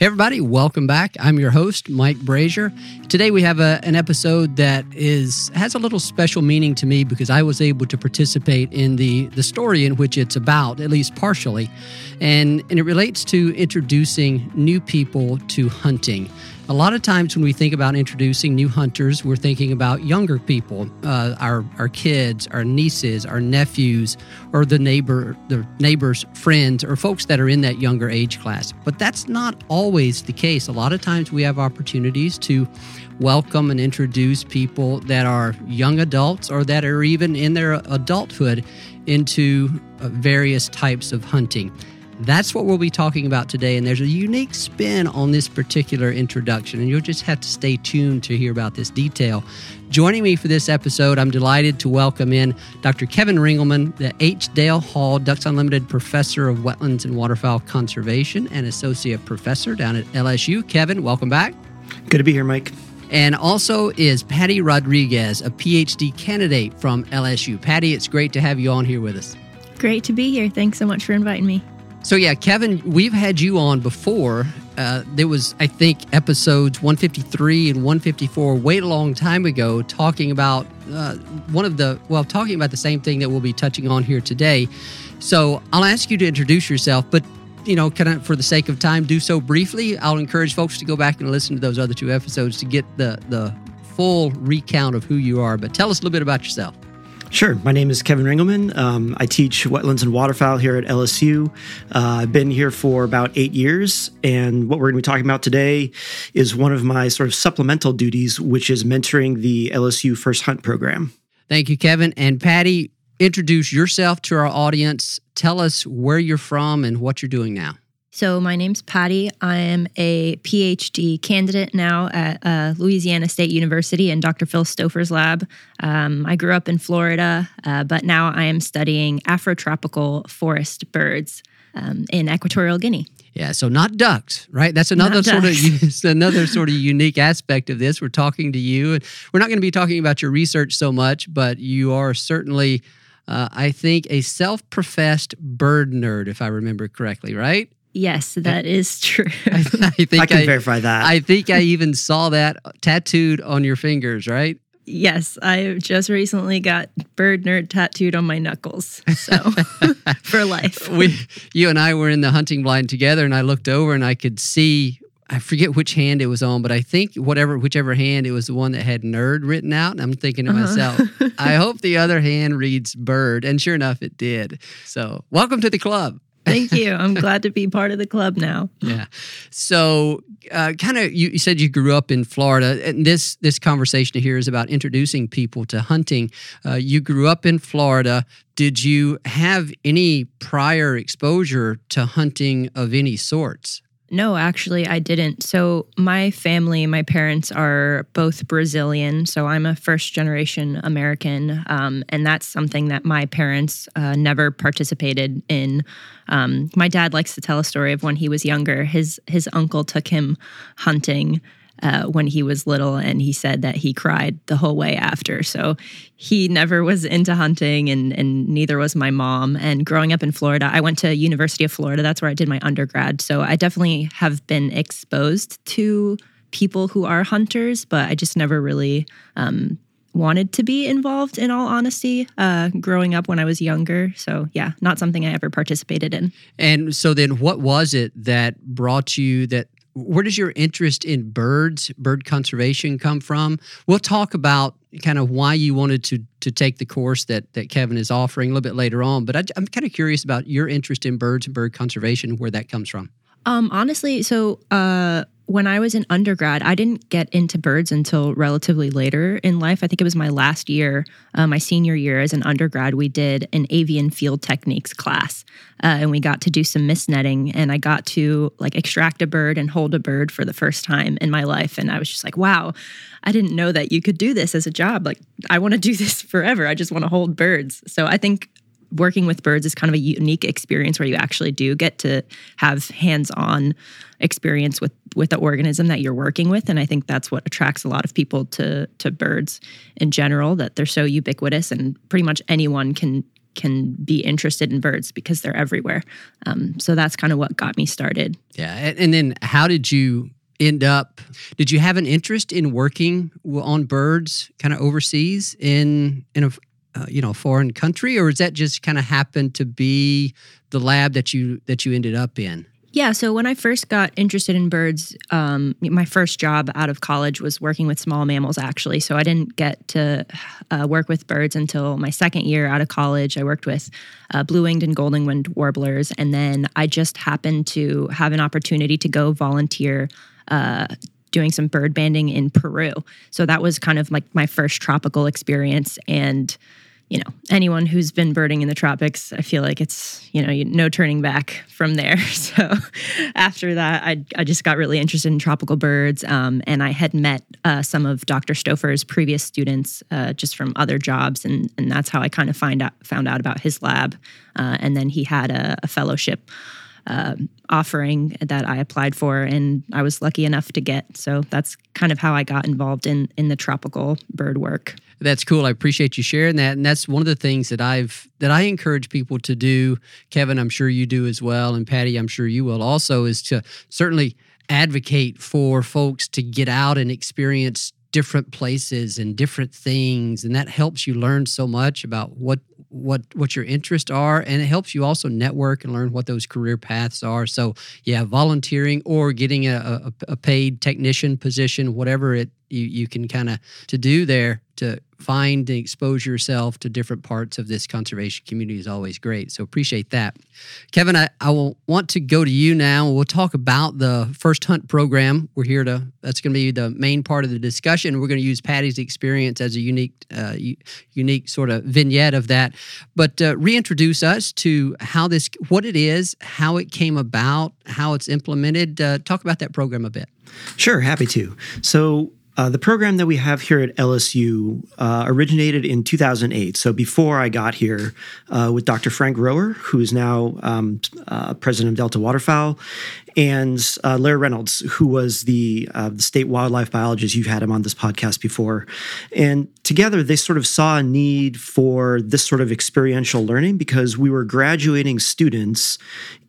Hey everybody, welcome back. I'm your host, Mike Brasher. Today we have a, an episode that is has a little special meaning to me because I was able to participate in the the story in which it's about, at least partially, and and it relates to introducing new people to hunting. A lot of times when we think about introducing new hunters, we're thinking about younger people, uh, our our kids, our nieces, our nephews, or the neighbor, the neighbors' friends, or folks that are in that younger age class. But that's not always the case. A lot of times we have opportunities to welcome and introduce people that are young adults or that are even in their adulthood into uh, various types of hunting. That's what we'll be talking about today, and there's a unique spin on this particular introduction, and you'll just have to stay tuned to hear about this detail. Joining me for this episode, I'm delighted to welcome in Dr. Kevin Ringelman, the H. Dale Hall Ducks Unlimited Professor of Wetlands and Waterfowl Conservation and Associate Professor down at LSU. Kevin, welcome back. Good to be here, Mike. And also is Patty Rodrigues, a PhD candidate from LSU. Patty, it's great to have you on here with us. Great to be here. Thanks so much for inviting me. So, yeah, Kevin, we've had you on before. Uh, there was, I think, episodes 153 and 154 way a long time ago talking about uh, one of the, well, talking about the same thing that we'll be touching on here today. So, I'll ask you to introduce yourself, but you know, kind of for the sake of time, do so briefly. I'll encourage folks to go back and listen to those other two episodes to get the the full recount of who you are. But tell us a little bit about yourself. Sure. My name is Kevin Ringelman. Um, I teach wetlands and waterfowl here at LSU. Uh, I've been here for about eight years. And what we're going to be talking about today is one of my sort of supplemental duties, which is mentoring the LSU First Hunt program. Thank you, Kevin. And Patty, introduce yourself to our audience. Tell us where you're from and what you're doing now. So, my name's Patty. I am a PhD candidate now at uh, Louisiana State University in Dr. Phil Stouffer's lab. Um, I grew up in Florida, uh, but now I am studying Afrotropical forest birds um, in Equatorial Guinea. Yeah, so not ducks, right? That's another Not sort ducks. of another sort of unique aspect of this. We're talking to you, and we're not going to be talking about your research so much, but you are certainly, uh, I think, a self-professed bird nerd, if I remember correctly, right? Yes, that is true. I, I think I can verify that. I think I even saw that tattooed on your fingers, right? yes, I just recently got bird nerd tattooed on my knuckles. So, for life. we you and I were in the hunting blind together and I looked over and I could see I forget which hand it was on, but I think whatever whichever hand it was the one that had nerd written out. And I'm thinking to uh-huh. myself, I hope the other hand reads bird. And sure enough it did. So welcome to the club. Thank you. I'm glad to be part of the club now. Yeah. So, uh, kind of, you, you said you grew up in Florida, and this this conversation here is about introducing people to hunting. Uh, you grew up in Florida. Did you have any prior exposure to hunting of any sorts? No, actually, I didn't. So, my family, my parents are both Brazilian. So, I'm a first generation American. Um, and that's something that my parents uh, never participated in. Um, my dad likes to tell a story of when he was younger. His, his uncle took him hunting. Uh, when he was little, and he said that he cried the whole way after. So he never was into hunting, and and neither was my mom. And growing up in Florida, I went to University of Florida. That's where I did my undergrad. So I definitely have been exposed to people who are hunters, but I just never really um, wanted to be involved in all honesty uh, growing up when i was younger so yeah not something i ever participated in and so then what was it that brought you that where does your interest in birds bird conservation come from? We'll talk about kind of why you wanted to to take the course that that kevin is offering a little bit later on but I, i'm kind of curious about your interest in birds and bird conservation where that comes from. Um, honestly, so uh, when I was in undergrad, I didn't get into birds until relatively later in life. I think it was my last year, uh, my senior year as an undergrad, we did an avian field techniques class. Uh, and we got to do some mist netting. And I got to like extract a bird and hold a bird for the first time in my life. And I was just like, wow, I didn't know that you could do this as a job. Like, I want to do this forever. I just want to hold birds. So I think working with birds is kind of a unique experience where you actually do get to have hands-on experience with with the organism that you're working with. And i think that's what attracts a lot of people to to birds in general that they're so ubiquitous and pretty much anyone can can be interested in birds because they're everywhere. Um, so that's kind of what got me started. Yeah and then how did you end up did you have an interest in working on birds kind of overseas in in a uh, you know foreign country or is that just kind of happened to be the lab that you that you ended up in yeah so when i first got interested in birds um, my first job out of college was working with small mammals actually so i didn't get to uh, work with birds until my second year out of college i worked with uh, blue-winged and golden-winged warblers and then i just happened to have an opportunity to go volunteer uh, doing some bird banding in Peru. So that was kind of like my first tropical experience. And you know, anyone who's been birding in the tropics, I feel like it's, you know, no turning back from there. So after that, I, I just got really interested in tropical birds. Um, and I had met uh, some of Dr. Stouffer's previous students uh, just from other jobs. And, and that's how I kind of find out, found out about his lab. Uh, and then he had a, a fellowship uh, offering that I applied for, and I was lucky enough to get. So that's kind of how I got involved in in the tropical bird work. That's cool. I appreciate you sharing that, and that's one of the things that I've that I encourage people to do. Kevin, I'm sure you do as well, and Patty, I'm sure you will also. Is to certainly advocate for folks to get out and experience different places and different things and that helps you learn so much about what what what your interests are and it helps you also network and learn what those career paths are so yeah volunteering or getting a, a, a paid technician position whatever it you, you can kind of to do there to find and expose yourself to different parts of this conservation community is always great. So appreciate that. Kevin, I, I will want to go to you now. We'll talk about the first hunt program. We're here to, that's going to be the main part of the discussion. We're going to use Patty's experience as a unique, uh, unique sort of vignette of that. But uh, reintroduce us to how this, what it is, how it came about, how it's implemented. Uh, talk about that program a bit. Sure, happy to. So uh, the program that we have here at LSU uh, originated in 2008. So before I got here uh, with Dr. Frank Rohwer, who is now um, uh, president of Delta Waterfowl, and uh, Larry Reynolds, who was the, uh, the state wildlife biologist. You've had him on this podcast before. And together, they sort of saw a need for this sort of experiential learning because we were graduating students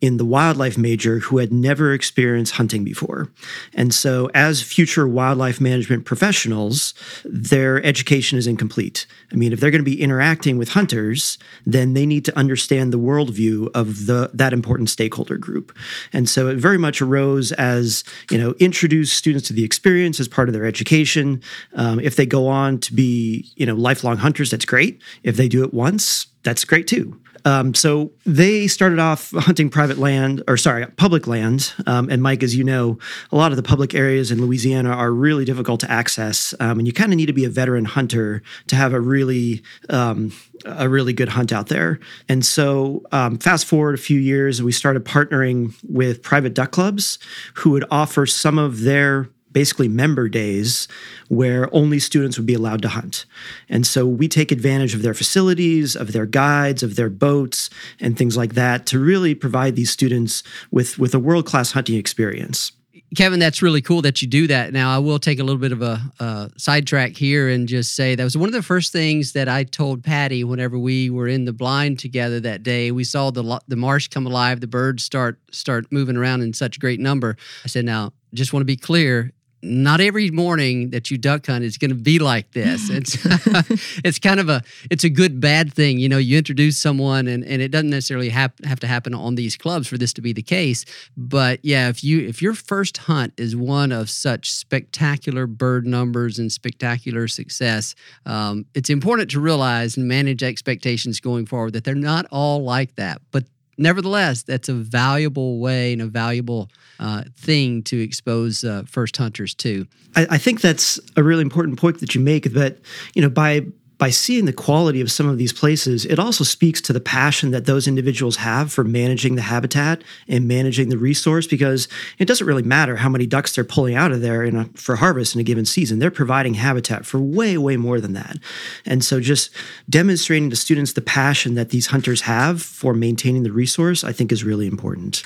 in the wildlife major who had never experienced hunting before. And so, as future wildlife management professionals, their education is incomplete. I mean, if they're going to be interacting with hunters, then they need to understand the worldview of the that important stakeholder group. And so, it very very much arose as you know introduce students to the experience as part of their education. Um, if they go on to be you know lifelong hunters, that's great. If they do it once, that's great too. Um, so they started off hunting private land, or sorry, public land. Um, and Mike, as you know, a lot of the public areas in Louisiana are really difficult to access, um, and you kind of need to be a veteran hunter to have a really um, a really good hunt out there. And so, um, fast forward a few years, we started partnering with private duck clubs who would offer some of their basically member days where only students would be allowed to hunt. And so we take advantage of their facilities, of their guides, of their boats, and things like that to really provide these students with, with a world class hunting experience. Kevin, that's really cool that you do that. Now, I will take a little bit of a, sidetrack here and just say that was one of the first things that I told Patty whenever we were in the blind together that day. We saw the the marsh come alive, the birds start start moving around in such great number. I said, "Now, just want to be clear not every morning that you duck hunt is going to be like this. It's it's kind of a it's a good bad thing. You know, you introduce someone and, and it doesn't necessarily have, have to happen on these clubs for this to be the case. But yeah, if you if your first hunt is one of such spectacular bird numbers and spectacular success, um, it's important to realize and manage expectations going forward that they're not all like that. But nevertheless, that's a valuable way and a valuable uh, thing to expose uh, first hunters to. I, I, think that's a really important point that you make. That you know by by seeing the quality of some of these places, it also speaks to the passion that those individuals have for managing the habitat and managing the resource because it doesn't really matter how many ducks they're pulling out of there a, for harvest in a given season. They're providing habitat for way, way more than that. And so just demonstrating to students the passion that these hunters have for maintaining the resource, I think is really important.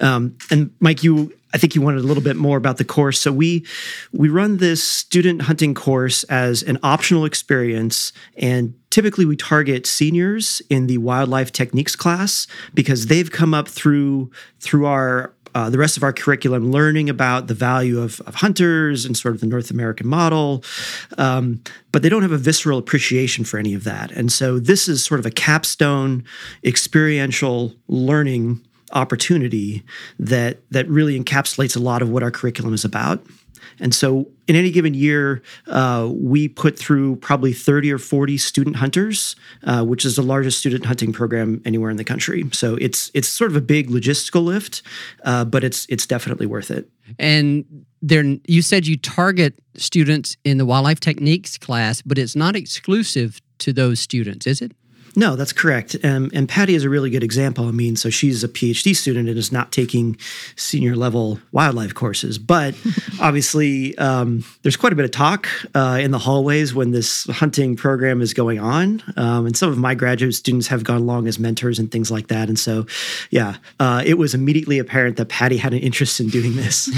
Um, and Mike, you I think you wanted a little bit more about the course. So we we run this student hunting course as an optional experience and typically we target seniors in the wildlife techniques class because they've come up through through our uh, the rest of our curriculum learning about the value of, of hunters and sort of the North American model, um, but they don't have a visceral appreciation for any of that. And so this is sort of a capstone experiential learning opportunity that that really encapsulates a lot of what our curriculum is about. And so, in any given year, uh, we put through probably 30 or 40 student hunters, uh, which is the largest student hunting program anywhere in the country. So it's it's sort of a big logistical lift, uh, but it's it's definitely worth it. And there, you said you target students in the wildlife techniques class, but it's not exclusive to those students, is it? No, that's correct. Um, and Patty is a really good example. I mean, so she's a PhD student and is not taking senior level wildlife courses. But obviously, um, there's quite a bit of talk uh, in the hallways when this hunting program is going on. Um, and some of my graduate students have gone along as mentors and things like that. And so, yeah, uh, it was immediately apparent that Patty had an interest in doing this.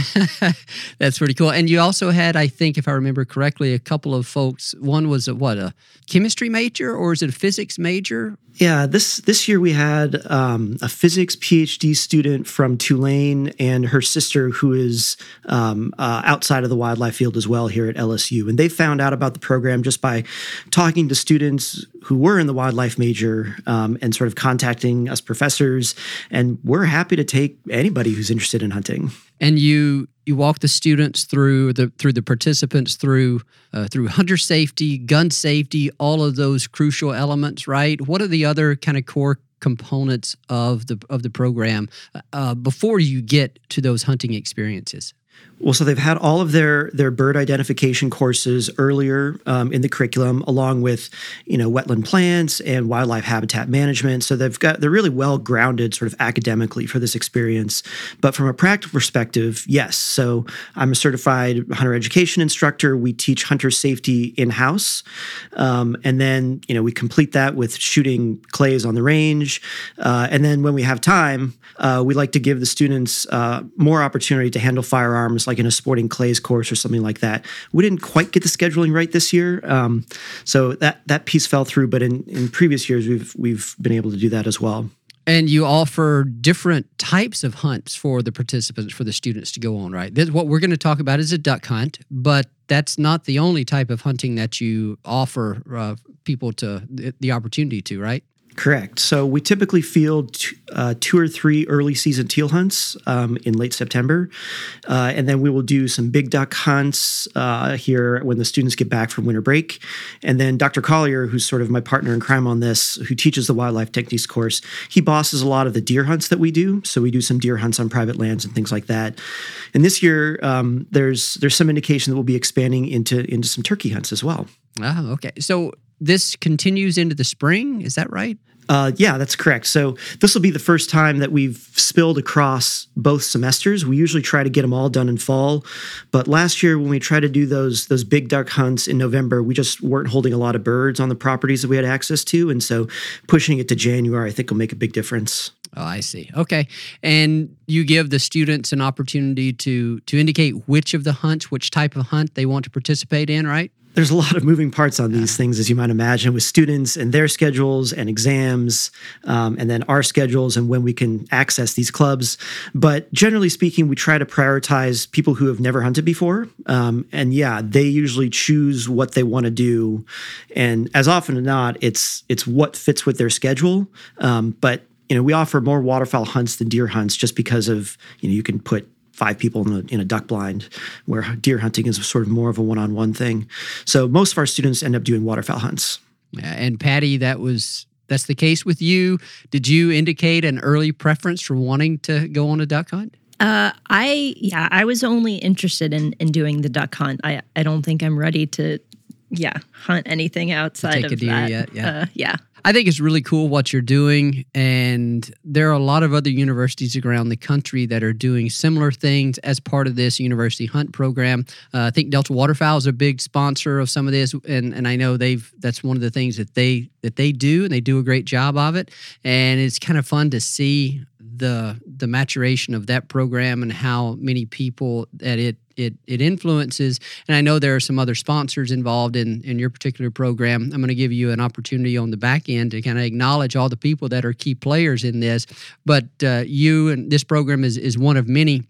that's pretty cool. And you also had, I think, if I remember correctly, a couple of folks. One was a, what, a chemistry major or is it a physics major? Major? Yeah, this this year we had um, a physics PhD student from Tulane and her sister, who is um, uh, outside of the wildlife field as well here at LSU, and they found out about the program just by talking to students who were in the wildlife major um, and sort of contacting us professors. And we're happy to take anybody who's interested in hunting. And you you walk the students through the through the participants through uh, through hunter safety, gun safety, all of those crucial elements, right? What are the other kind of core components of the of the program uh, before you get to those hunting experiences? Well, so they've had all of their their bird identification courses earlier um, in the curriculum, along with you know wetland plants and wildlife habitat management. So they've got they're really well grounded, sort of academically, for this experience. But from a practical perspective, yes. So I'm a certified hunter education instructor. We teach hunter safety in house, um, and then you know we complete that with shooting clays on the range, uh, and then when we have time, uh, we like to give the students uh, more opportunity to handle firearms like in a sporting clays course or something like that. We didn't quite get the scheduling right this year, um, so that that piece fell through. But in, in previous years, we've we've been able to do that as well. And you offer different types of hunts for the participants, for the students to go on, right? This, what we're going to talk about is a duck hunt, but that's not the only type of hunting that you offer uh, people to the, the opportunity to, right? Correct. So we typically field t- uh, two or three early season teal hunts um, in late September, uh, and then we will do some big duck hunts uh, here when the students get back from winter break. And then Dr. Collier, who's sort of my partner in crime on this, who teaches the wildlife techniques course, he bosses a lot of the deer hunts that we do. So we do some deer hunts on private lands and things like that. And this year, um, there's there's some indication that we'll be expanding into into some turkey hunts as well. Oh, okay. So this continues into the spring. Is that right? Uh, yeah, that's correct. So this will be the first time that we've spilled across both semesters. We usually try to get them all done in fall, but last year when we tried to do those those big duck hunts in November, we just weren't holding a lot of birds on the properties that we had access to, and so pushing it to January, I think, will make a big difference. Oh, I see. Okay, and you give the students an opportunity to to indicate which of the hunts, which type of hunt they want to participate in, right? There's a lot of moving parts on these things, as you might imagine, with students and their schedules and exams, um, and then our schedules and when we can access these clubs. But generally speaking, we try to prioritize people who have never hunted before. Um, and yeah, they usually choose what they want to do, and as often as not, it's it's what fits with their schedule. Um, but you know, we offer more waterfowl hunts than deer hunts just because of you know you can put five people in a, in a duck blind, where deer hunting is sort of more of a one on one thing. So most of our students end up doing waterfowl hunts. Yeah, and Patty, that was that's the case with you. Did you indicate an early preference for wanting to go on a duck hunt? Uh, I yeah, I was only interested in in doing the duck hunt. I I don't think I'm ready to yeah hunt anything outside of that. Yet, yeah. Uh, yeah. I think it's really cool what you're doing. And there are a lot of other universities around the country that are doing similar things as part of this university hunt program. Uh, I think Delta Waterfowl is a big sponsor of some of this. And, and I know they've, that's one of the things that they, that they do and they do a great job of it. And it's kind of fun to see the, the maturation of that program and how many people that it it it influences. And I know there are some other sponsors involved in in your particular program. I'm going to give you an opportunity on the back end to kind of acknowledge all the people that are key players in this. But uh, you and this program is is one of many.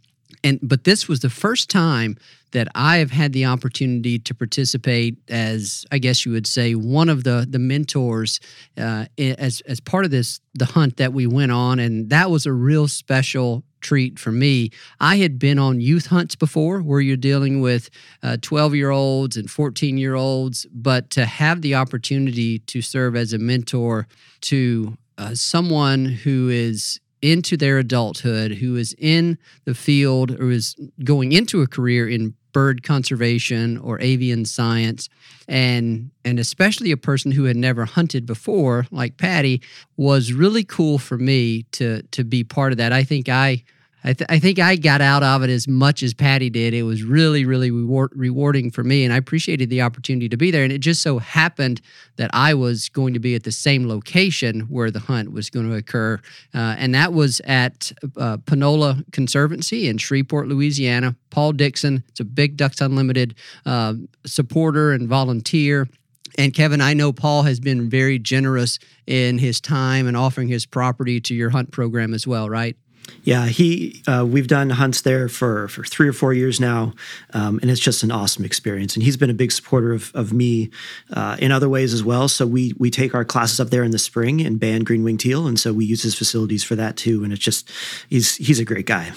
And but this was the first time that I have had the opportunity to participate as I guess you would say one of the the mentors uh, as as part of this the hunt that we went on, and that was a real special treat for me. I had been on youth hunts before where you're dealing with 12 uh, year olds and 14 year olds, but to have the opportunity to serve as a mentor to uh, someone who is into their adulthood, who is in the field or is going into a career in bird conservation or avian science and and especially a person who had never hunted before like Patty was really cool for me to to be part of that. I think I I, th- I, think I got out of it as much as Patty did. It was really, really reward- rewarding for me, and I appreciated the opportunity to be there. And it just so happened that I was going to be at the same location where the hunt was going to occur, uh, and that was at uh, Panola Conservancy in Shreveport, Louisiana. Paul Dixon, it's a big Ducks Unlimited uh, supporter and volunteer. And Kevin, I know Paul has been very generous in his time and offering his property to your hunt program as well, right? Yeah, he. Uh, we've done hunts there for for three or four years now, um, and it's just an awesome experience. And he's been a big supporter of of me uh, in other ways as well. So we we take our classes up there in the spring and band green wing teal, and so we use his facilities for that too. And it's just he's he's a great guy.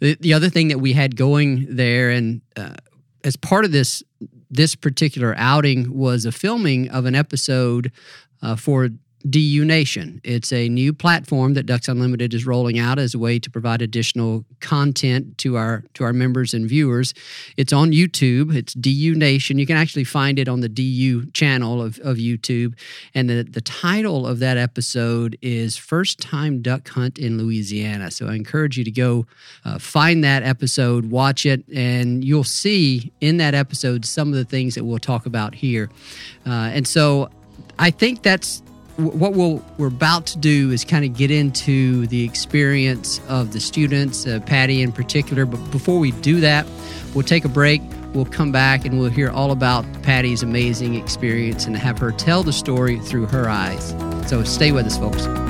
The, the other thing that we had going there, and uh, as part of this this particular outing, was a filming of an episode uh, for DU Nation. It's a new platform that Ducks Unlimited is rolling out as a way to provide additional content to our to our members and viewers. It's on YouTube. It's DU Nation. You can actually find it on the DU channel of, of YouTube. And the, the title of that episode is First Time Duck Hunt in Louisiana. So I encourage you to go uh, find that episode, watch it, and you'll see in that episode some of the things that we'll talk about here. Uh, and so I think that's what we'll, we're about to do is kind of get into the experience of the students, uh, Patty in particular. But before we do that, we'll take a break. We'll come back and we'll hear all about Patty's amazing experience and have her tell the story through her eyes. So stay with us, folks.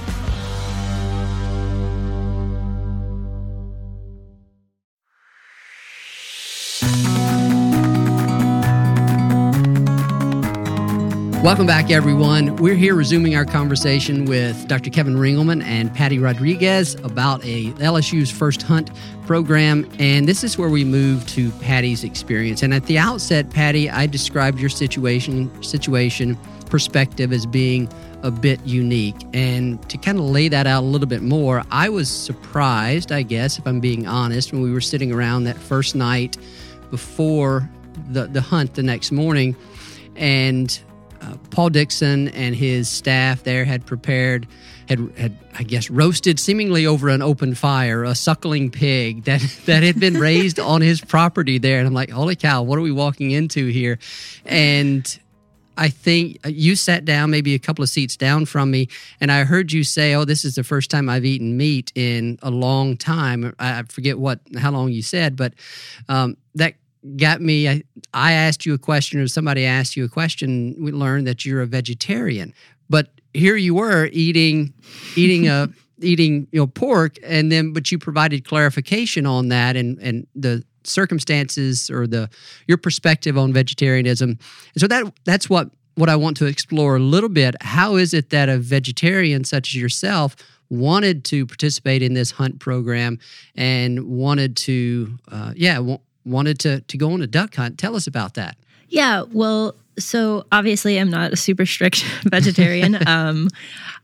Welcome back, everyone. We're here resuming our conversation with Dr. Kevin Ringelman and Patty Rodrigues about a LSU's First Hunt program. And this is where we move to Patty's experience. And at the outset, Patty, I described your situation situation perspective as being a bit unique. And to kind of lay that out a little bit more, I was surprised, I guess, if I'm being honest, when we were sitting around that first night before the, the hunt the next morning. And uh, Paul Dixon and his staff there had prepared, had, had I guess roasted seemingly over an open fire a suckling pig that that had been raised on his property there, and I'm like, holy cow, what are we walking into here? And I think uh, you sat down maybe a couple of seats down from me, and I heard you say, "Oh, this is the first time I've eaten meat in a long time." I forget what how long you said, but um, that got me. I, I asked you a question, or somebody asked you a question. We learned that you're a vegetarian, but here you were eating eating a eating you know pork, and then but you provided clarification on that and and the circumstances or the your perspective on vegetarianism. And so that that's what what I want to explore a little bit. How is it that a vegetarian such as yourself wanted to participate in this hunt program and wanted to, uh, yeah, w- wanted to to go on a duck hunt? Tell us about that. Yeah, well, so obviously I'm not a super strict vegetarian. um,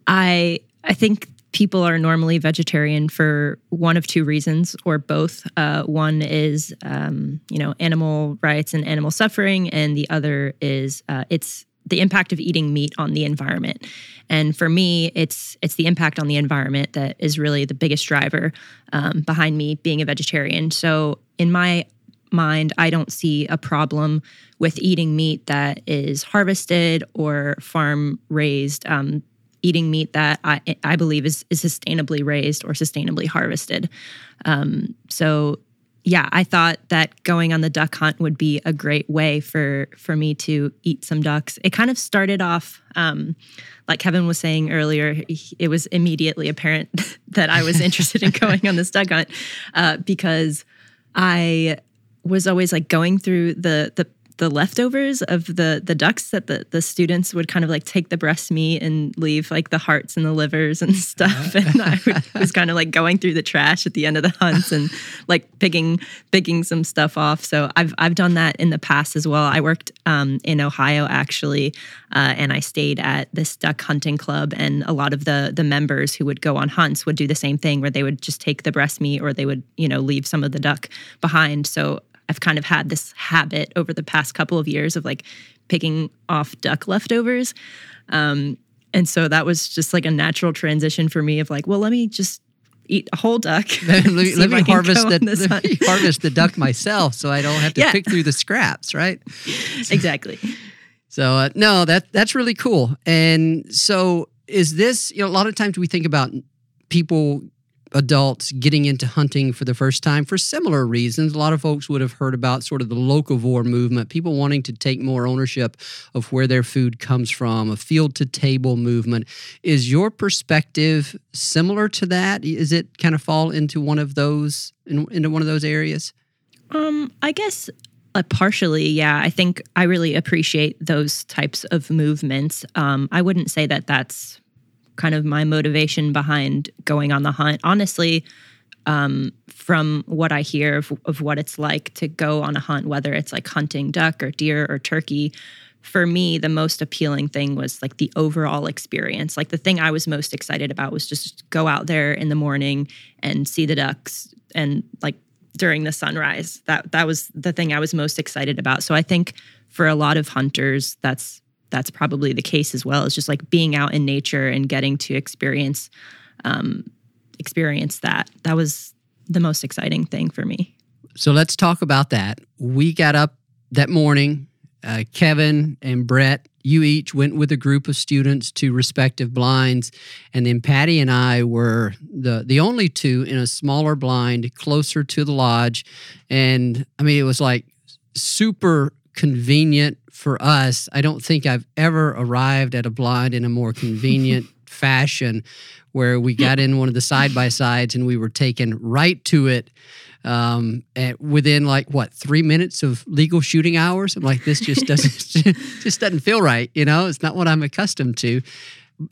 I I think people are normally vegetarian for one of two reasons or both. Uh, one is, um, you know, animal rights and animal suffering, and the other is uh, it's the impact of eating meat on the environment. And for me, it's it's the impact on the environment that is really the biggest driver um, behind me being a vegetarian. So in my mind, I don't see a problem with eating meat that is harvested or farm raised. Um, eating meat that I, I believe is, is sustainably raised or sustainably harvested. Um, so yeah, I thought that going on the duck hunt would be a great way for for me to eat some ducks. It kind of started off, um, like Kevin was saying earlier. It was immediately apparent that I was interested in going on this duck hunt uh, because I was always like going through the the the leftovers of the the ducks that the the students would kind of like take the breast meat and leave like the hearts and the livers and stuff. And I would, was kind of like going through the trash at the end of the hunts and like picking picking some stuff off. So I've I've done that in the past as well. I worked um, in Ohio actually uh, and I stayed at this duck hunting club. And a lot of the the members who would go on hunts would do the same thing where they would just take the breast meat or they would you know leave some of the duck behind. So I've kind of had this habit over the past couple of years of like picking off duck leftovers. Um, and so that was just like a natural transition for me of like, well, let me just eat a whole duck. let me, let me harvest the let me harvest the duck myself, so I don't have to yeah. pick through the scraps, right? exactly. So uh, no, that that's really cool. And so is this? You know, a lot of times we think about people adults getting into hunting for the first time for similar reasons. A lot of folks would have heard about sort of the locavore movement, people wanting to take more ownership of where their food comes from, a field to table movement. Is your perspective similar to that? Is it kind of fall into one of those into one of those areas? Um, I guess uh, partially, yeah. I think I really appreciate those types of movements. Um, I wouldn't say that that's kind of my motivation behind going on the hunt. Honestly, um, from what I hear of, of what it's like to go on a hunt, whether it's like hunting duck or deer or turkey, for me, the most appealing thing was like the overall experience. Like the thing I was most excited about was just go out there in the morning and see the ducks and like during the sunrise. That that was the thing I was most excited about. So I think for a lot of hunters, that's that's probably the case as well. It's just like being out in nature and getting to experience um, experience that. That was the most exciting thing for me. So let's talk about that. We got up that morning. Uh, Kevin and Brett, you each went with a group of students to respective blinds, and then Patty and I were the the only two in a smaller blind closer to the lodge. And I mean, it was like super convenient for us. I don't think I've ever arrived at a blind in a more convenient fashion where we got in one of the side by sides and we were taken right to it um, at, within like what three minutes of legal shooting hours. I'm like, this just doesn't just doesn't feel right. You know, it's not what I'm accustomed to.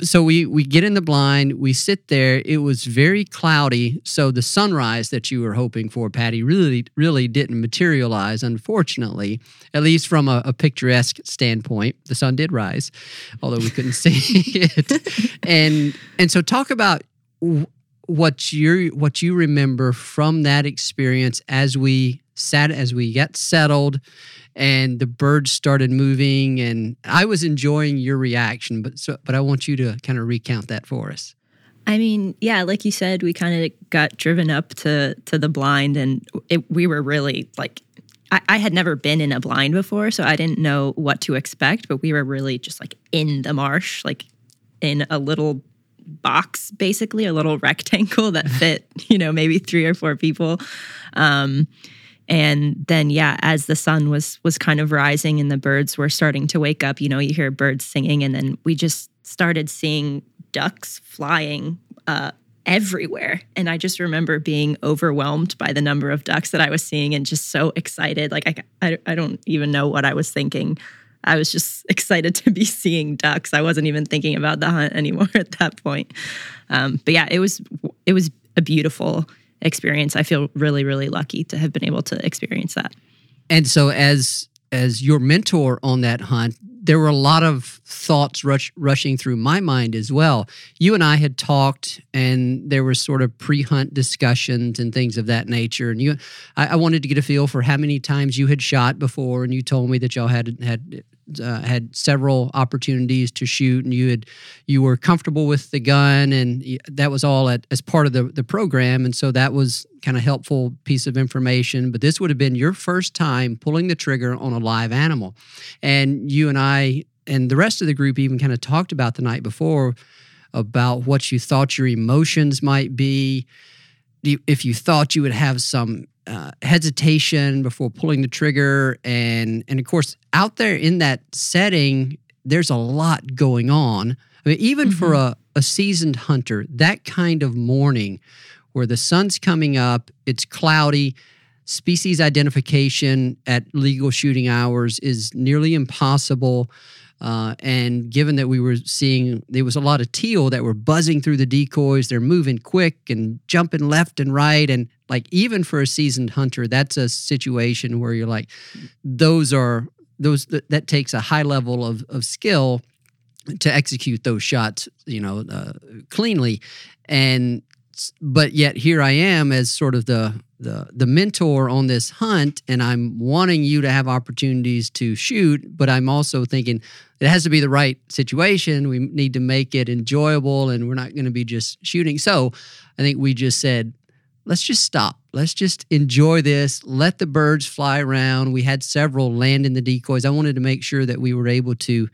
So we we get in the blind we sit there. It was very cloudy so the sunrise that you were hoping for patty really really didn't materialize unfortunately at least from a, a picturesque standpoint. The sun did rise although we couldn't see it. And and so talk about what you what you remember from that experience as we sat as we got settled and the birds started moving and I was enjoying your reaction but so but I want you to kind of recount that for us. I mean, yeah, like you said, we kind of got driven up to to the blind and it, we were really like I, I had never been in a blind before, so I didn't know what to expect, but we were really just like in the marsh, like in a little box basically a little rectangle that fit you know maybe three or four people um, and then yeah as the sun was was kind of rising and the birds were starting to wake up you know you hear birds singing and then we just started seeing ducks flying uh, everywhere. And i just remember being overwhelmed by the number of ducks that i was seeing and just so excited. Like i, I, I don't even know what i was thinking. I was just excited to be seeing ducks. I wasn't even thinking about the hunt anymore at that point. Um, but yeah it was it was a beautiful experience. I feel really, really lucky to have been able to experience that. And so, as as your mentor on that hunt, there were a lot of thoughts rush, rushing through my mind as well. You and I had talked, and there were sort of pre-hunt discussions and things of that nature. And you, I, I, wanted to get a feel for how many times you had shot before, and you told me that y'all had had uh, had several opportunities to shoot, and you had you were comfortable with the gun, and that was all at, as part of the the program, and so that was kind of helpful piece of information. But this would have been your first time pulling the trigger on a live animal, and you and I and the rest of the group even kind of talked about the night before about what you thought your emotions might be if you thought you would have some uh, hesitation before pulling the trigger. And and of course out there in that setting there's a lot going on. I mean, even mm-hmm. for a, a seasoned hunter that kind of morning where the sun's coming up it's cloudy species identification at legal shooting hours is nearly impossible uh, and given that we were seeing there was a lot of teal that were buzzing through the decoys, they're moving quick and jumping left and right. And like even for a seasoned hunter, that's a situation where you're like, those are those that, that takes a high level of, of skill to execute those shots, you know, uh, cleanly. And but yet here I am as sort of the the the mentor on this hunt and I'm wanting you to have opportunities to shoot but I'm also thinking it has to be the right situation. We need to make it enjoyable and we're not going to be just shooting. So I think we just said let's just stop. Let's just enjoy this. Let the birds fly around. We had several land in the decoys. I wanted to make sure that we were able to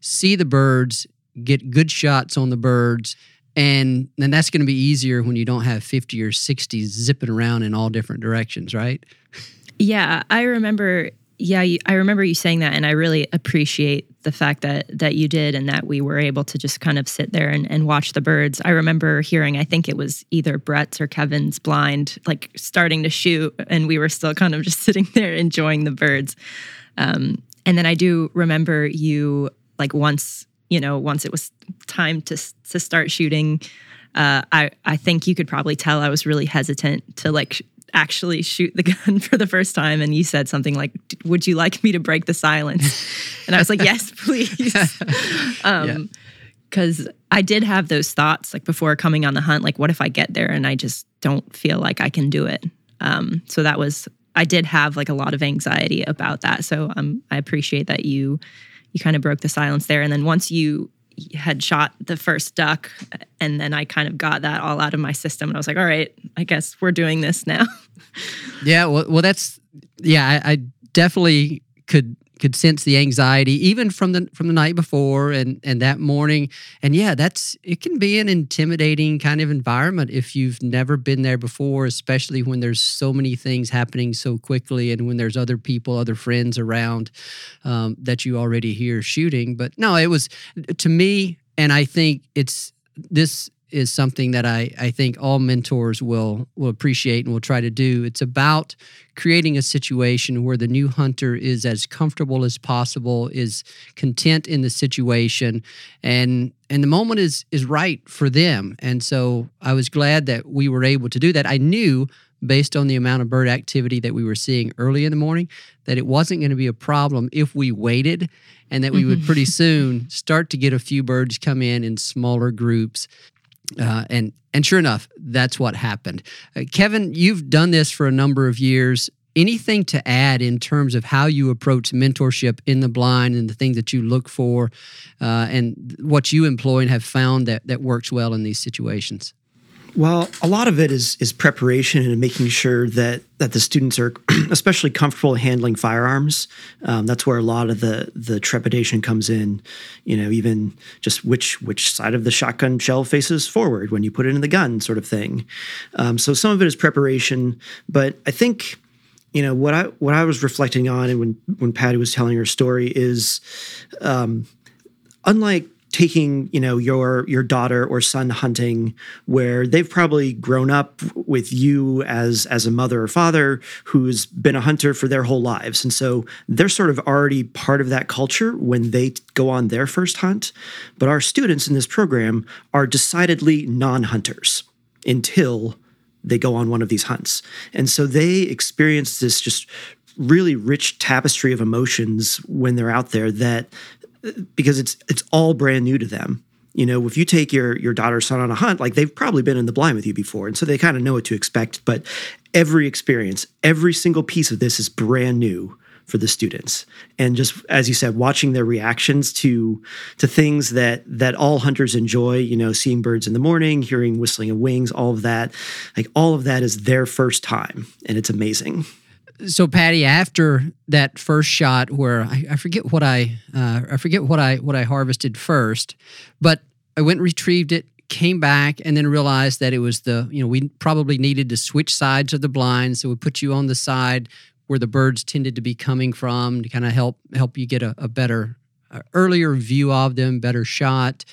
see the birds get good shots on the birds and then that's going to be easier when you don't have 50 or 60 zipping around in all different directions right? Yeah i remember yeah i remember you saying that and i really appreciate the fact that that you did and that we were able to just kind of sit there and, and watch the birds. I remember hearing i think it was either brett's or kevin's blind like starting to shoot and we were still kind of just sitting there enjoying the birds. Um, and then i do remember you like once you know, once it was time to to start shooting, uh, I I think you could probably tell I was really hesitant to like sh- actually shoot the gun for the first time. And you said something like, "Would you like me to break the silence?" And I was like, "Yes, please." um, because I did have those thoughts like before coming on the hunt, like what if I get there and I just don't feel like I can do it. Um, so that was I did have like a lot of anxiety about that. So um, I appreciate that you you kind of broke the silence there. And then once you had shot the first duck, and then I kind of got that all out of my system, and I was like, all right, I guess we're doing this now. yeah, well, well, that's yeah, I, I definitely could could sense the anxiety even from the from the night before and and that morning. And yeah that's it can be an intimidating kind of environment if you've never been there before especially when there's so many things happening so quickly and when there's other people other friends around um, that you already hear shooting. But no it was to me and i think it's this is something that I, I think all mentors will will appreciate and will try to do. It's about creating a situation where the new hunter is as comfortable as possible, is content in the situation, and and the moment is is right for them. And so I was glad that we were able to do that. I knew based on the amount of bird activity that we were seeing early in the morning that it wasn't going to be a problem if we waited and that we would mm-hmm. pretty soon start to get a few birds come in in smaller groups uh, and and sure enough, that's what happened. Uh, Kevin, you've done this for a number of years. Anything to add in terms of how you approach mentorship in the blind and the things that you look for, uh, and what you employ and have found that that works well in these situations? Well, a lot of it is is preparation and making sure that that the students are especially comfortable handling firearms. Um, that's where a lot of the the trepidation comes in. You know, even just which which side of the shotgun shell faces forward when you put it in the gun, sort of thing. Um, so some of it is preparation, but I think you know what I what I was reflecting on, and when when Patty was telling her story is, um, unlike taking you know your your daughter or son hunting where they've probably grown up with you as as a mother or father who's been a hunter for their whole lives. And so they're sort of already part of that culture when they go on their first hunt. But our students in this program are decidedly non-hunters until they go on one of these hunts. And so they experience this just really rich tapestry of emotions when they're out there that because it's it's all brand new to them. You know, if you take your your daughter son on a hunt, like they've probably been in the blind with you before, and so they kind of know what to expect. But every experience, every single piece of this is brand new for the students and just as you said watching their reactions to to things that that all hunters enjoy you know seeing birds in the morning hearing whistling of wings all of that like all of that is their first time and it's amazing so Patty, after that first shot, where I, I forget what I uh, I forget what I what I harvested first, but I went and retrieved it, came back, and then realized that it was the you know we probably needed to switch sides of the blind, so we put you on the side where the birds tended to be coming from to kind of help help you get a, a better uh, earlier view of them, better shot.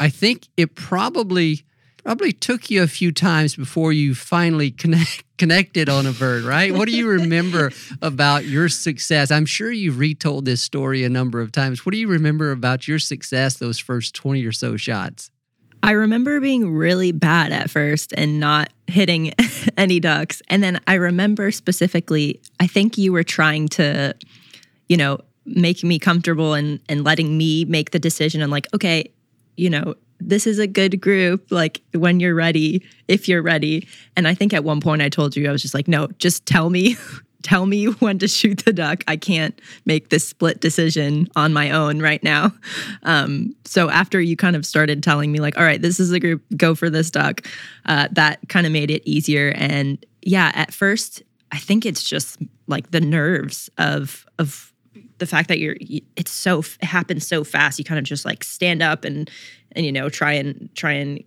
I think it probably probably took you a few times before you finally connect, connected on a bird, right? What do you remember about your success? I'm sure you've retold this story a number of times. What do you remember about your success those first 20 or so shots? I remember being really bad at first and not hitting any ducks. And then I remember specifically, I think you were trying to, you know, make me comfortable and and letting me make the decision. I'm like, okay, you know, this is a good group like when you're ready if you're ready. And i think at one point i told you i was just like no just tell me tell me when to shoot the duck. I can't make this split decision on my own right now. Um, so after you kind of started telling me like all right this is a group go for this duck uh, that kind of made it easier. And yeah at first i think it's just like the nerves of of the fact that you're it's so it happens so fast you kind of just like stand up and and you know try and try and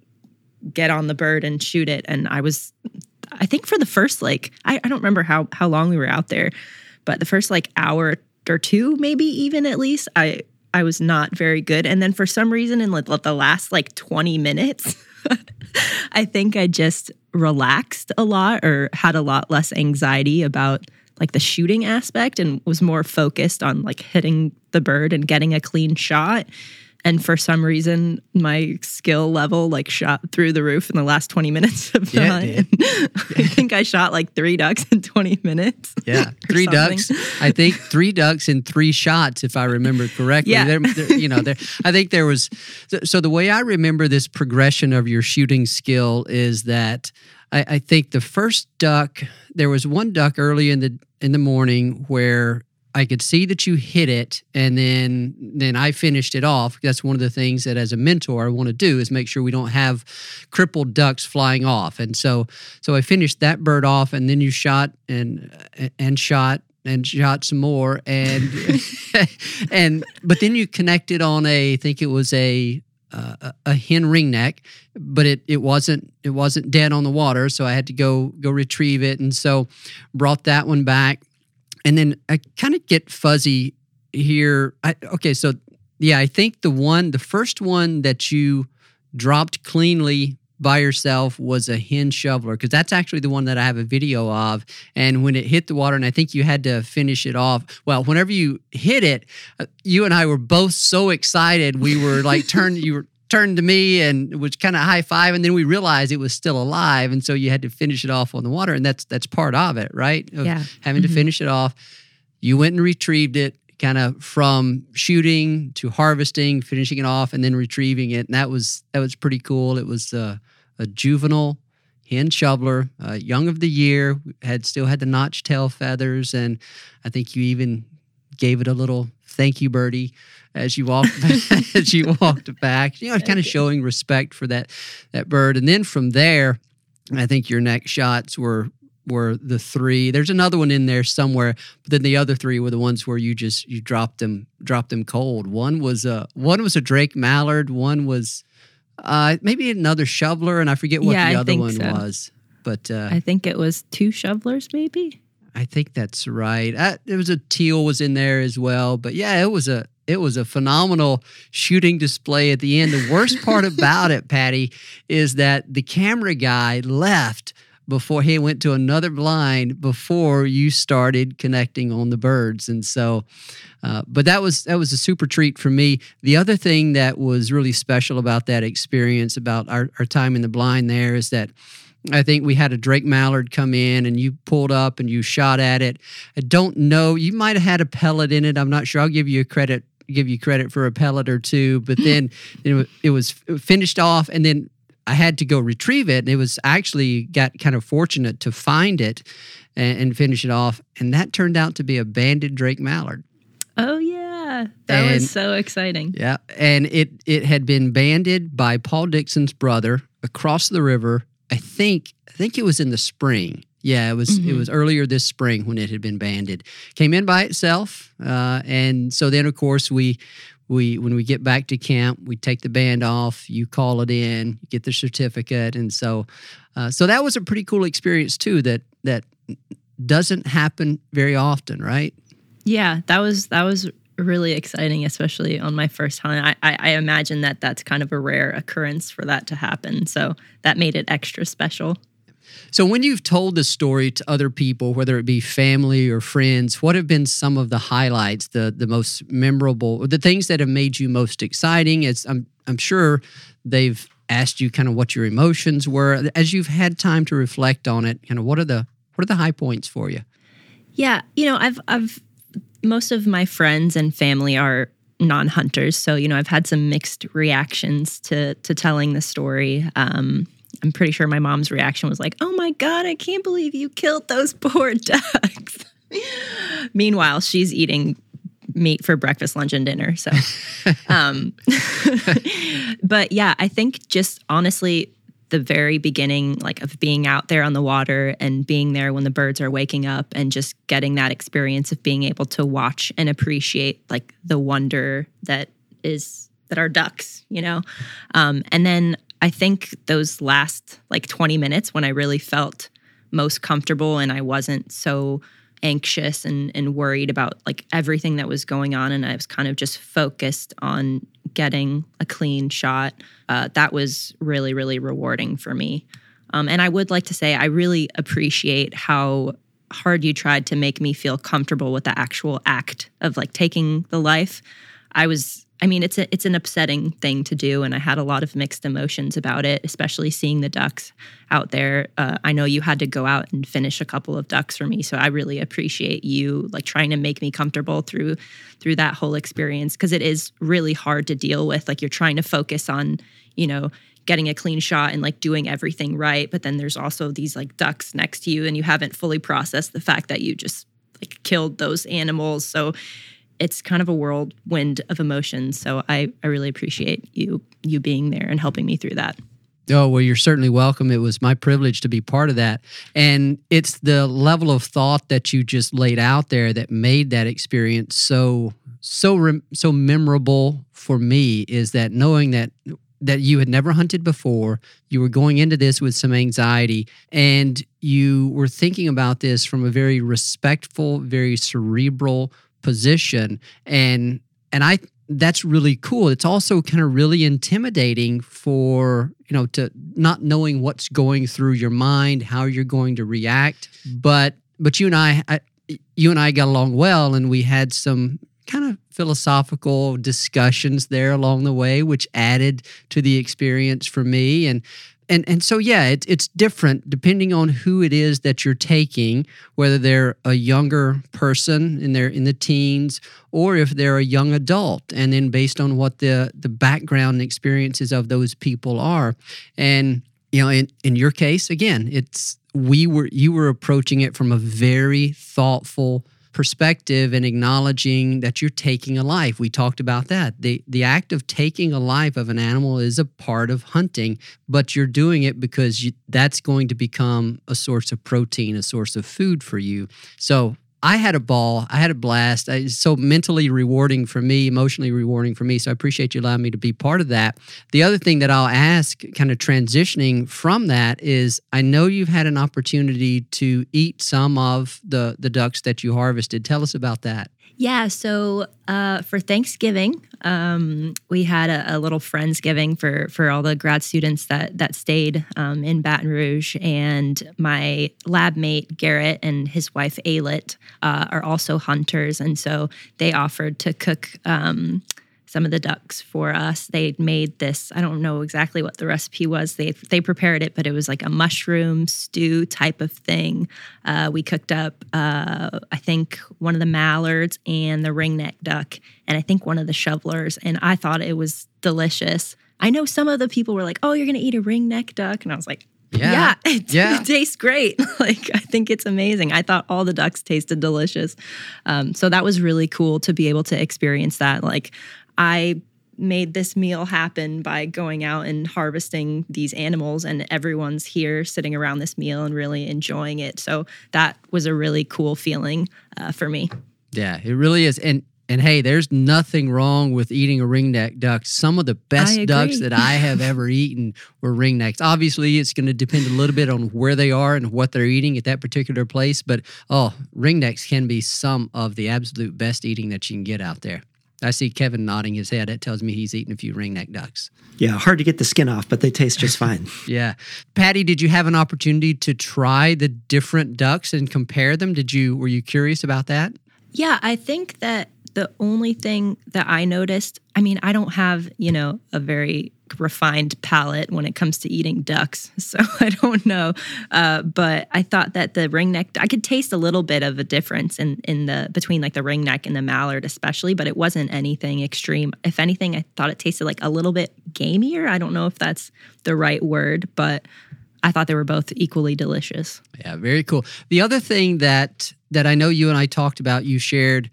get on the bird and shoot it. And i was i think for the first like i, I don't remember how how long we were out there but the first like hour or two maybe even at least i i was not very good. And then for some reason in like the last like 20 minutes i think i just relaxed a lot or had a lot less anxiety about like the shooting aspect and was more focused on like hitting the bird and getting a clean shot and for some reason my skill level like shot through the roof in the last 20 minutes of the yeah, hunt. I think I shot like three ducks in 20 minutes. Yeah, three ducks. I think three ducks in three shots, if I remember correctly. Yeah. There, there, you know, there. I think there was. So the way I remember this progression of your shooting skill is that I, I think the first duck. There was one duck early in the in the morning where I could see that you hit it, and then then I finished it off. That's one of the things that, as a mentor, I want to do is make sure we don't have crippled ducks flying off. And so so I finished that bird off, and then you shot and and shot and shot some more, and and but then you connected on a I think it was a uh, a hen ringneck, but it it wasn't it wasn't dead on the water, so I had to go go retrieve it, and so brought that one back and then I kind of get fuzzy here. I, okay, so yeah, I think the one, the first one that you dropped cleanly by yourself was a hen shoveler because that's actually the one that I have a video of. And when it hit the water, and I think you had to finish it off. Well, whenever you hit it, uh, you and I were both so excited. We were like turned. You were turned to me and it was kind of high five, and then we realized it was still alive, and so you had to finish it off on the water, and that's that's part of it, right? Of Yeah. having Mhm. to finish it off. You went and retrieved it, kind of from shooting to harvesting, finishing it off, and then retrieving it, and that was that was pretty cool. It was uh, a juvenile hen shoveler, uh, young of the year, had still had the notch tail feathers, and I think you even gave it a little thank you, birdie, as you walked as you walked back. You know, kind of showing respect for that that bird, and then from there, I think your next shots were were the three. There's another one in there somewhere, but then the other three were the ones where you just you dropped them dropped them cold. One was a one was a Drake mallard. One was uh, maybe another shoveler, and I forget what Yeah, the I other one so. was. But uh, I think it was two shovelers, maybe. I think that's right. Uh, there was a teal was in there as well, but yeah, it was a it was a phenomenal shooting display at the end. The worst part about it, Patty, is that the camera guy left before he went to another blind before you started connecting on the birds, and so. Uh, but that was that was a super treat for me. The other thing that was really special about that experience, about our, our time in the blind there, is that I think we had a Drake Mallard come in and you pulled up and you shot at it. I don't know. You might have had a pellet in it. I'm not sure. I'll give you a credit. Give you credit for a pellet or two. But then it it was finished off, and then I had to go retrieve it. And it was actually got kind of fortunate to find it and, and finish it off. And that turned out to be a banded Drake Mallard. Oh yeah, that And- was so exciting. Yeah, and it it had been banded by Paul Dixon's brother across the river. I think I think it was in the spring. Yeah, it was it Mhm. was earlier this spring when it had been banded. Came in by itself, uh, and so then of course we we when we get back to camp, we take the band off. You call it in, you get the certificate, and so uh, so that was a pretty cool experience too. That that doesn't happen very often, right? Yeah, that was that was really exciting, especially on my first hunt. I, I, I imagine that that's kind of a rare occurrence for that to happen, so that made it extra special. So, when you've told this story to other people, whether it be family or friends, what have been some of the highlights, the the most memorable, the things that have made you most exciting? It's I'm I'm sure they've asked you kind of what your emotions were as you've had time to reflect on it. Kind of what are the what are the high points for you? Yeah, you know, I've I've most of my friends and family are non-hunters, so you know, I've had some mixed reactions to to telling the story. Um, I'm pretty sure my mom's reaction was like, "Oh my god, I can't believe you killed those poor ducks." Meanwhile, she's eating meat for breakfast, lunch, and dinner. So, um, but yeah, I think just honestly, the very beginning, like of being out there on the water and being there when the birds are waking up and just getting that experience of being able to watch and appreciate like the wonder that is that are ducks, you know? Um, and then I think those last like 20 minutes when I really felt most comfortable and I wasn't so anxious and, and worried about like everything that was going on and I was kind of just focused on getting a clean shot. Uh, that was really, really rewarding for me. Um, and I would like to say I really appreciate how hard you tried to make me feel comfortable with the actual act of like taking the life. I was I mean it's a, it's an upsetting thing to do and I had a lot of mixed emotions about it, especially seeing the ducks out there. Uh, I know you had to go out and finish a couple of ducks for me, so I really appreciate you like trying to make me comfortable through through that whole experience because it is really hard to deal with. Like you're trying to focus on, you know, getting a clean shot and like doing everything right, but then there's also these like ducks next to you and you haven't fully processed the fact that you just like killed those animals. So it's kind of a whirlwind of emotions. So I, I really appreciate you you being there and helping me through that. Oh, well, you're certainly welcome. It was my privilege to be part of that. And it's the level of thought that you just laid out there that made that experience so so rem- so memorable for me is that knowing that that you had never hunted before, you were going into this with some anxiety and you were thinking about this from a very respectful, very cerebral position and and I that's really cool. It's also kind of really intimidating for, you know, to not knowing what's going through your mind, how you're going to react. But but you and I, I you and I got along well and we had some kind of philosophical discussions there along the way which added to the experience for me and and and so yeah, it, it's different depending on who it is that you're taking, whether they're a younger person in their in the teens or if they're a young adult, and then based on what the the background and experiences of those people are, and you know, in in your case, again, it's we were you were approaching it from a very thoughtful perspective and acknowledging that you're taking a life. We talked about that. The the act of taking a life of an animal is a part of hunting, but you're doing it because you, that's going to become a source of protein, a source of food for you. So I had a ball. I had a blast. It's so mentally rewarding for me, emotionally rewarding for me. So I appreciate you allowing me to be part of that. The other thing that I'll ask, kind of transitioning from that, is I know you've had an opportunity to eat some of the the ducks that you harvested. Tell us about that. Yeah, so uh, for Thanksgiving, um, we had a, a, little friendsgiving for for all the grad students that that stayed um, in Baton Rouge, and my lab mate Garrett and his wife Aylet uh, are also hunters, and so they offered to cook. Um, some of the ducks for us. They made this, I don't know exactly what the recipe was. They they prepared it, but it was like a mushroom stew type of thing. Uh, we cooked up, uh, I think, one of the mallards and the ringneck duck, and I think one of the shovelers. And I thought it was delicious. I know some of the people were like, "Oh, you're going to eat a ringneck duck," and I was like, yeah. Yeah it, yeah. it, tastes great. like, I think it's amazing. I thought all the ducks tasted delicious. Um, so that was really cool to be able to experience that. Like, I made this meal happen by going out and harvesting these animals and everyone's here sitting around this meal and really enjoying it. So that was a really cool feeling uh, for me. Yeah it really is. And and hey there's nothing wrong with eating a ringneck duck. Some of the best ducks that i have ever eaten were ringnecks obviously it's going to depend a little bit on where they are and what they're eating at that particular place but oh ringnecks can be some of the absolute best eating that you can get out there I see Kevin nodding his head. That tells me he's eaten a few ringneck ducks. Yeah, hard to get the skin off, but they taste just fine. yeah. Patty, did you have an opportunity to try the different ducks and compare them? Did you were you curious about that? Yeah, I think that the only thing that I noticed, I mean, I don't have, you know, a very refined palate when it comes to eating ducks. So I don't know. Uh, but I thought that the ringneck, I could taste a little bit of a difference in, in the, between like the ringneck and the mallard, especially, but it wasn't anything extreme. If anything, I thought it tasted like a little bit gamier. I don't know if that's the right word, but I thought they were both equally delicious. Yeah, very cool. The other thing that that I know you and I talked about, you shared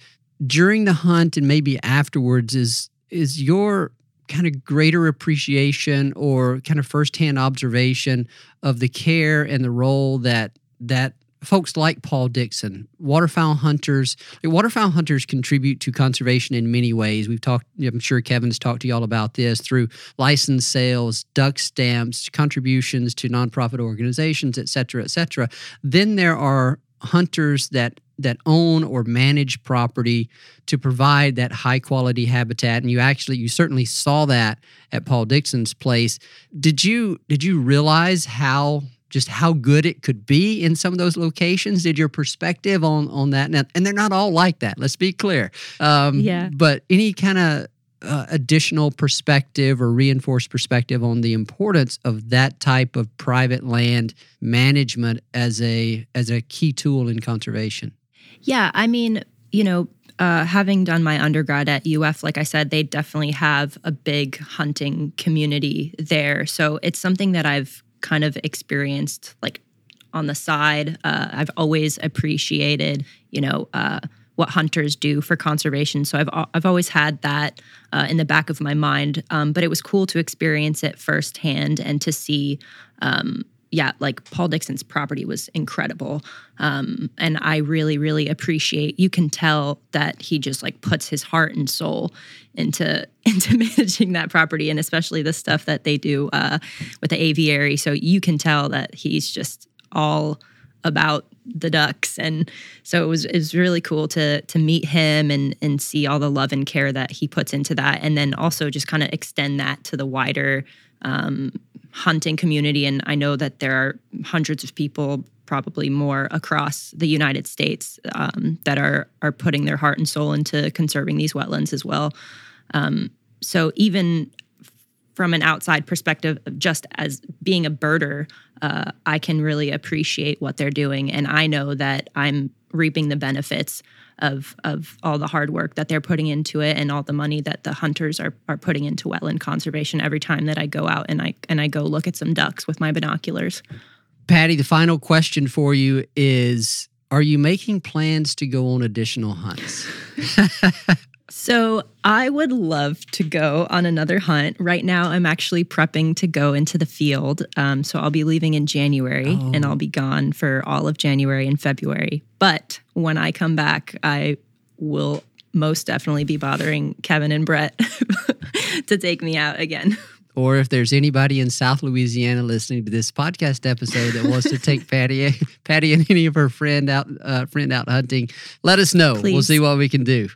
during the hunt and maybe afterwards is is your kind of greater appreciation or kind of firsthand observation of the care and the role that that folks like Paul Dixon, waterfowl hunters, waterfowl hunters contribute to conservation in many ways. We've talked, I'm sure Kevin's talked to y'all about this through license sales, duck stamps, contributions to nonprofit organizations, et cetera, et cetera. Then there are hunters that that own or manage property to provide that high quality habitat. And you actually you certainly saw that at Paul Dixon's place. Did you did you realize how just how good it could be in some of those locations? Did your perspective on on that now, and they're not all like that let's be clear. Um, yeah. but any kind of uh, additional perspective or reinforced perspective on the importance of that type of private land management as a as a key tool in conservation yeah, I mean, you know, uh, having done my undergrad at UF, like I said, they definitely have a big hunting community there. So it's something that I've kind of experienced like on the side. Uh, I've always appreciated, you know, uh, what hunters do for conservation. So I've I've always had that uh, in the back of my mind. Um, but it was cool to experience it firsthand and to see um, yeah, like Paul Dixon's property was incredible. Um, and I really, really appreciate you can tell that he just like puts his heart and soul into into managing that property and especially the stuff that they do uh, with the aviary. So you can tell that he's just all about the ducks and so it was it was really cool to to meet him and and see all the love and care that he puts into that and then also just kind of extend that to the wider um, hunting community and i know that there are hundreds of people probably more across the united states um, that are are putting their heart and soul into conserving these wetlands as well. Um, so even from an outside perspective, just as being a birder, uh, I can really appreciate what they're doing, and I know that I'm reaping the benefits of of all the hard work that they're putting into it, and all the money that the hunters are are putting into wetland conservation every time that I go out and I and I go look at some ducks with my binoculars. Patty, the final question for you is: Are you making plans to go on additional hunts? So I would love to go on another hunt. Right now, I'm actually prepping to go into the field. Um, so I'll be leaving in January oh. and I'll be gone for all of January and February. But when I come back, I will most definitely be bothering Kevin and Brett to take me out again. Or if there's anybody in South Louisiana listening to this podcast episode that wants to take Patty, Patty and any of her friend out, uh, friend out hunting, let us know. Please. We'll see what we can do.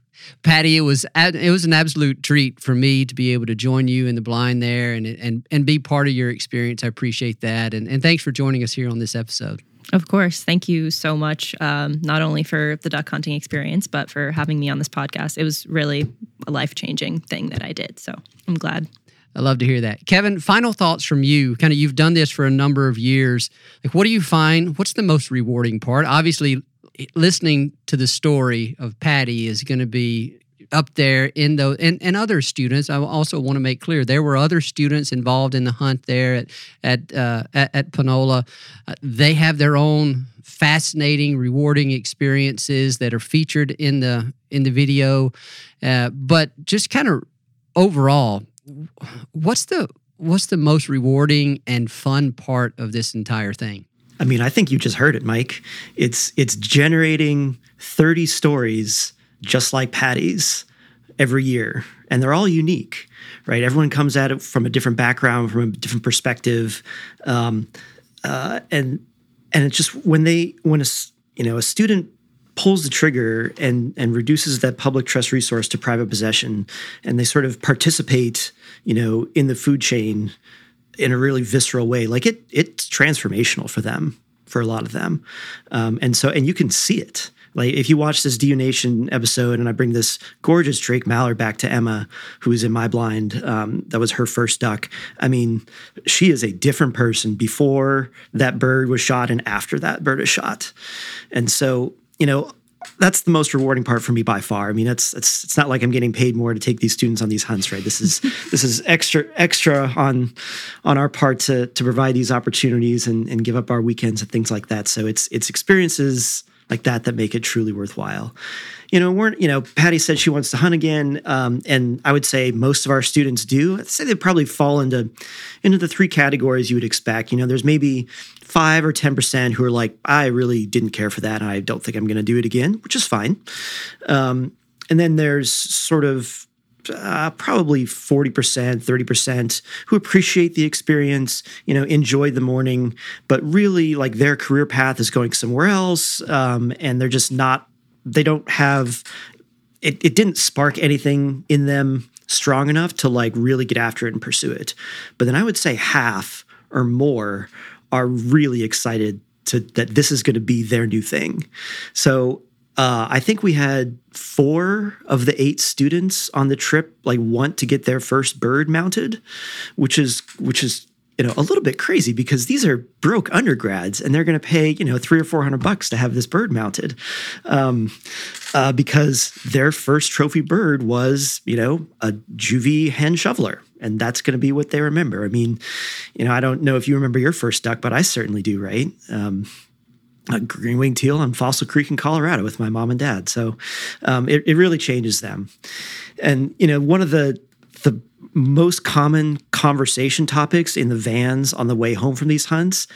Patty, it was it was an absolute treat for me to be able to join you in the blind there and and and be part of your experience. I appreciate that, and and thanks for joining us here on this episode. Of course, thank you so much. Um, not only for the duck hunting experience, but for having me on this podcast. It was really a life changing thing that I did. So I'm glad. I love to hear that. Kevin, final thoughts from you. Kind of, you've done this for a number of years. Like, what do you find? What's the most rewarding part? Obviously, listening to the story of Patty is going to be up there in those and, and other students. I also want to make clear there were other students involved in the hunt there at at uh, at, at panola. Uh, they have their own fascinating rewarding experiences that are featured in the in the video. Uh, but just kind of overall what's the what's the most rewarding and fun part of this entire thing I mean, I think you just heard it, Mike. It's it's generating 30 stories just like Patty's every year, and they're all unique, right? Everyone comes at it from a different background, from a different perspective, um, uh, and and it's just when they when a you know a student pulls the trigger and and reduces that public trust resource to private possession, and they sort of participate, you know, in the food chain in a really visceral way. Like it, it's transformational for them, for a lot of them, um, and so and you can see it. Like if you watch this DU Nation episode, and I bring this gorgeous Drake Mallard back to Emma, who is in my blind. Um, that was her first duck. I mean, she is a different person before that bird was shot and after that bird is shot, and so you know that's the most rewarding part for me by far. I mean, it's it's it's not like I'm getting paid more to take these students on these hunts, right? This is this is extra extra on on our part to to provide these opportunities and and give up our weekends and things like that. So it's it's experiences like that that make it truly worthwhile. You know, we're you know, Patty said she wants to hunt again, um, and I would say most of our students do. I'd say they probably fall into into the three categories you would expect. You know, there's maybe five or ten percent who are like, I really didn't care for that. I don't think I'm going to do it again, which is fine. Um, and then there's sort of uh, probably 40%, 30% who appreciate the experience, you know, enjoy the morning, but really like their career path is going somewhere else. Um, and they're just not, they don't have, it, it didn't spark anything in them strong enough to like really get after it and pursue it. But then I would say half or more are really excited to that this is going to be their new thing. So uh, I think we had four of the eight students on the trip like want to get their first bird mounted, which is which is you know a little bit crazy because these are broke undergrads and they're going to pay you know three or four hundred bucks to have this bird mounted, um, uh, because their first trophy bird was you know a juvie hen shoveler and that's going to be what they remember. I mean, you know, I don't know if you remember your first duck, but I certainly do, right? Um, a green winged teal on Fossil Creek in Colorado with my mom and dad. So um, it, it really changes them. And you know, one of the the most common conversation topics in the vans on the way home from these hunts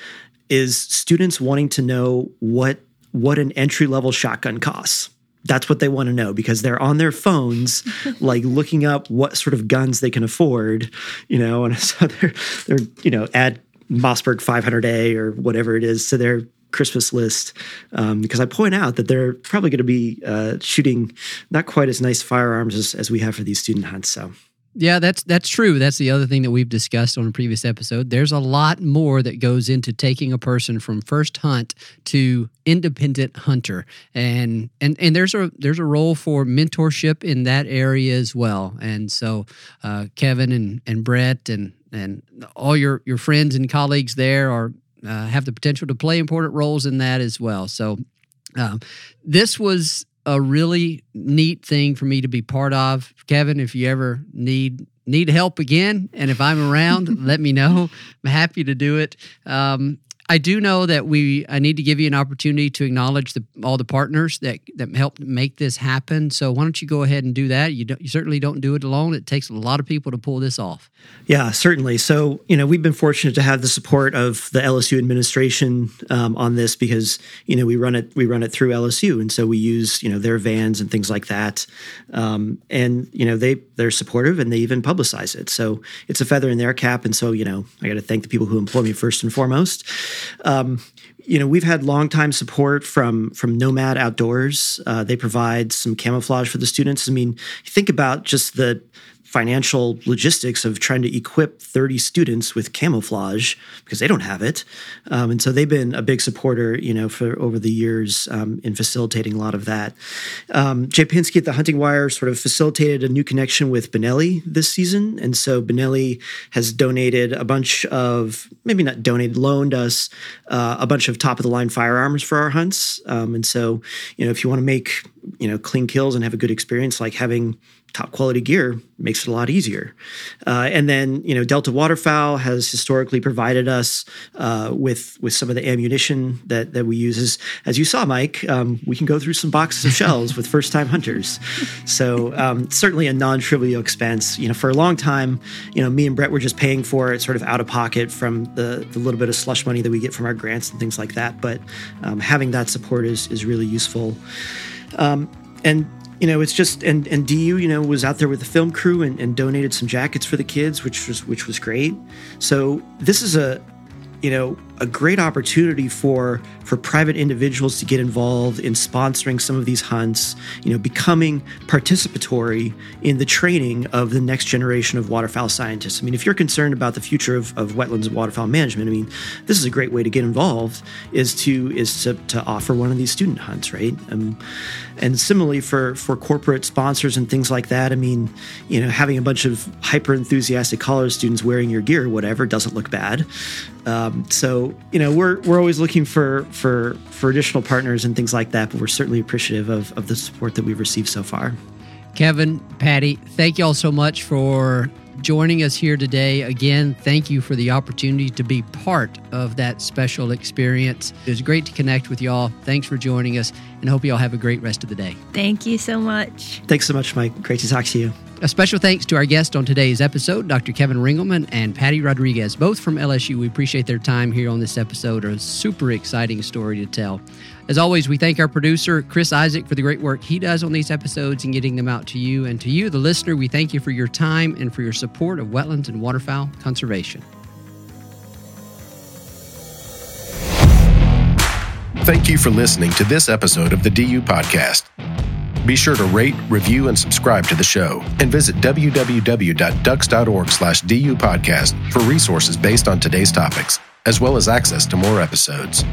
is students wanting to know what what an entry level shotgun costs. That's what they want to know because they're on their phones, like looking up what sort of guns they can afford, you know, and so they're they're you know add Mossberg 500A or whatever it is to their Christmas list um, because I point out that they're probably going to be uh, shooting not quite as nice firearms as, as we have for these student hunts. So. Yeah, that's that's true. That's the other thing that we've discussed on a previous episode. There's a lot more that goes into taking a person from first hunt to independent hunter, and and and there's a there's a role for mentorship in that area as well. And so, uh, Kevin and and Brett and and all your your friends and colleagues there are uh, have the potential to play important roles in that as well. So, um, this was a really neat thing for me to be part of. Kevin, if you ever need need help again, and if I'm around, let me know. I'm happy to do it. Um, I do know that we I need to give you an opportunity to acknowledge the, all the partners that that helped make this happen. So why don't you go ahead and do that? You, you certainly don't do it alone. It takes a lot of people to pull this off. Yeah, certainly. So you know we've been fortunate to have the support of the LSU administration um, on this because you know we run it we run it through LSU, and so we use you know their vans and things like that, um, and you know they they're supportive and they even publicize it. So it's a feather in their cap, and so you know I got to thank the people who employ me first and foremost. Um, you know, we've had longtime support from from Nomad Outdoors. Uh, they provide some camouflage for the students. I mean, think about just the financial logistics of trying to equip 30 students with camouflage because they don't have it. Um, and so they've been a big supporter, you know, for over the years um, in facilitating a lot of that. Um, Jay Pinsky at the Hunting Wire sort of facilitated a new connection with Benelli this season. And so Benelli has donated a bunch of, maybe not donated, loaned us uh, a bunch of top of the line firearms for our hunts. Um, and so, you know, if you want to make, you know, clean kills and have a good experience, like having top quality gear makes it a lot easier. Uh, and then, you know, Delta Waterfowl has historically provided us uh, with with some of the ammunition that that we use. As, as you saw, Mike, um, we can go through some boxes of shells with first time hunters. So um, certainly a non trivial expense. You know, for a long time, you know, me and Brett were just paying for it, sort of out of pocket from the the little bit of slush money that we get from our grants and things like that. But um, having that support is is really useful. Um, and you know, it's just and and DU, you know, was out there with the film crew and, and donated some jackets for the kids, which was which was great. So this is a you know a great opportunity for for private individuals to get involved in sponsoring some of these hunts you know becoming participatory in the training of the next generation of waterfowl scientists. I mean if you're concerned about the future of, of wetlands and waterfowl management i mean this is a great way to get involved is to is to, to offer one of these student hunts right? Um, and similarly for for corporate sponsors and things like that i mean you know having a bunch of hyper enthusiastic college students wearing your gear or whatever doesn't look bad um, so you know we're we're always looking for for for additional partners and things like that, but we're certainly appreciative of of the support that we've received so far. Kevin, Patty, thank you all so much for joining us here today. Again, thank you for the opportunity to be part of that special experience. It was great to connect with y'all. Thanks for joining us, and hope you all have a great rest of the day. Thank you so much. Thanks so much, Mike. Great to talk to you. A special thanks to our guest on today's episode, Dr. Kevin Ringelman and Patty Rodrigues, both from LSU. We appreciate their time here on this episode. A super exciting story to tell. As always, we thank our producer, Chris Isaac, for the great work he does on these episodes and getting them out to you. And to you, the listener, we thank you for your time and for your support of wetlands and waterfowl conservation. Thank you for listening to this episode of the DU Podcast. Be sure to rate, review, and subscribe to the show, and visit www.ducks.org/du podcast for resources based on today's topics, as well as access to more episodes.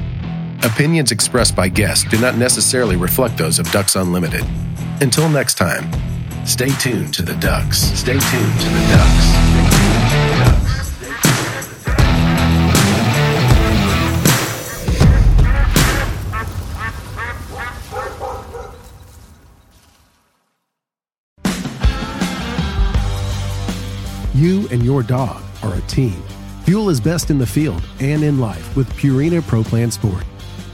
Opinions expressed by guests do not necessarily reflect those of Ducks Unlimited. Until next time, stay tuned to the Ducks. Stay tuned to the Ducks. You and your dog are a team. Fuel is best in the field and in life with Purina Pro Plan Sport.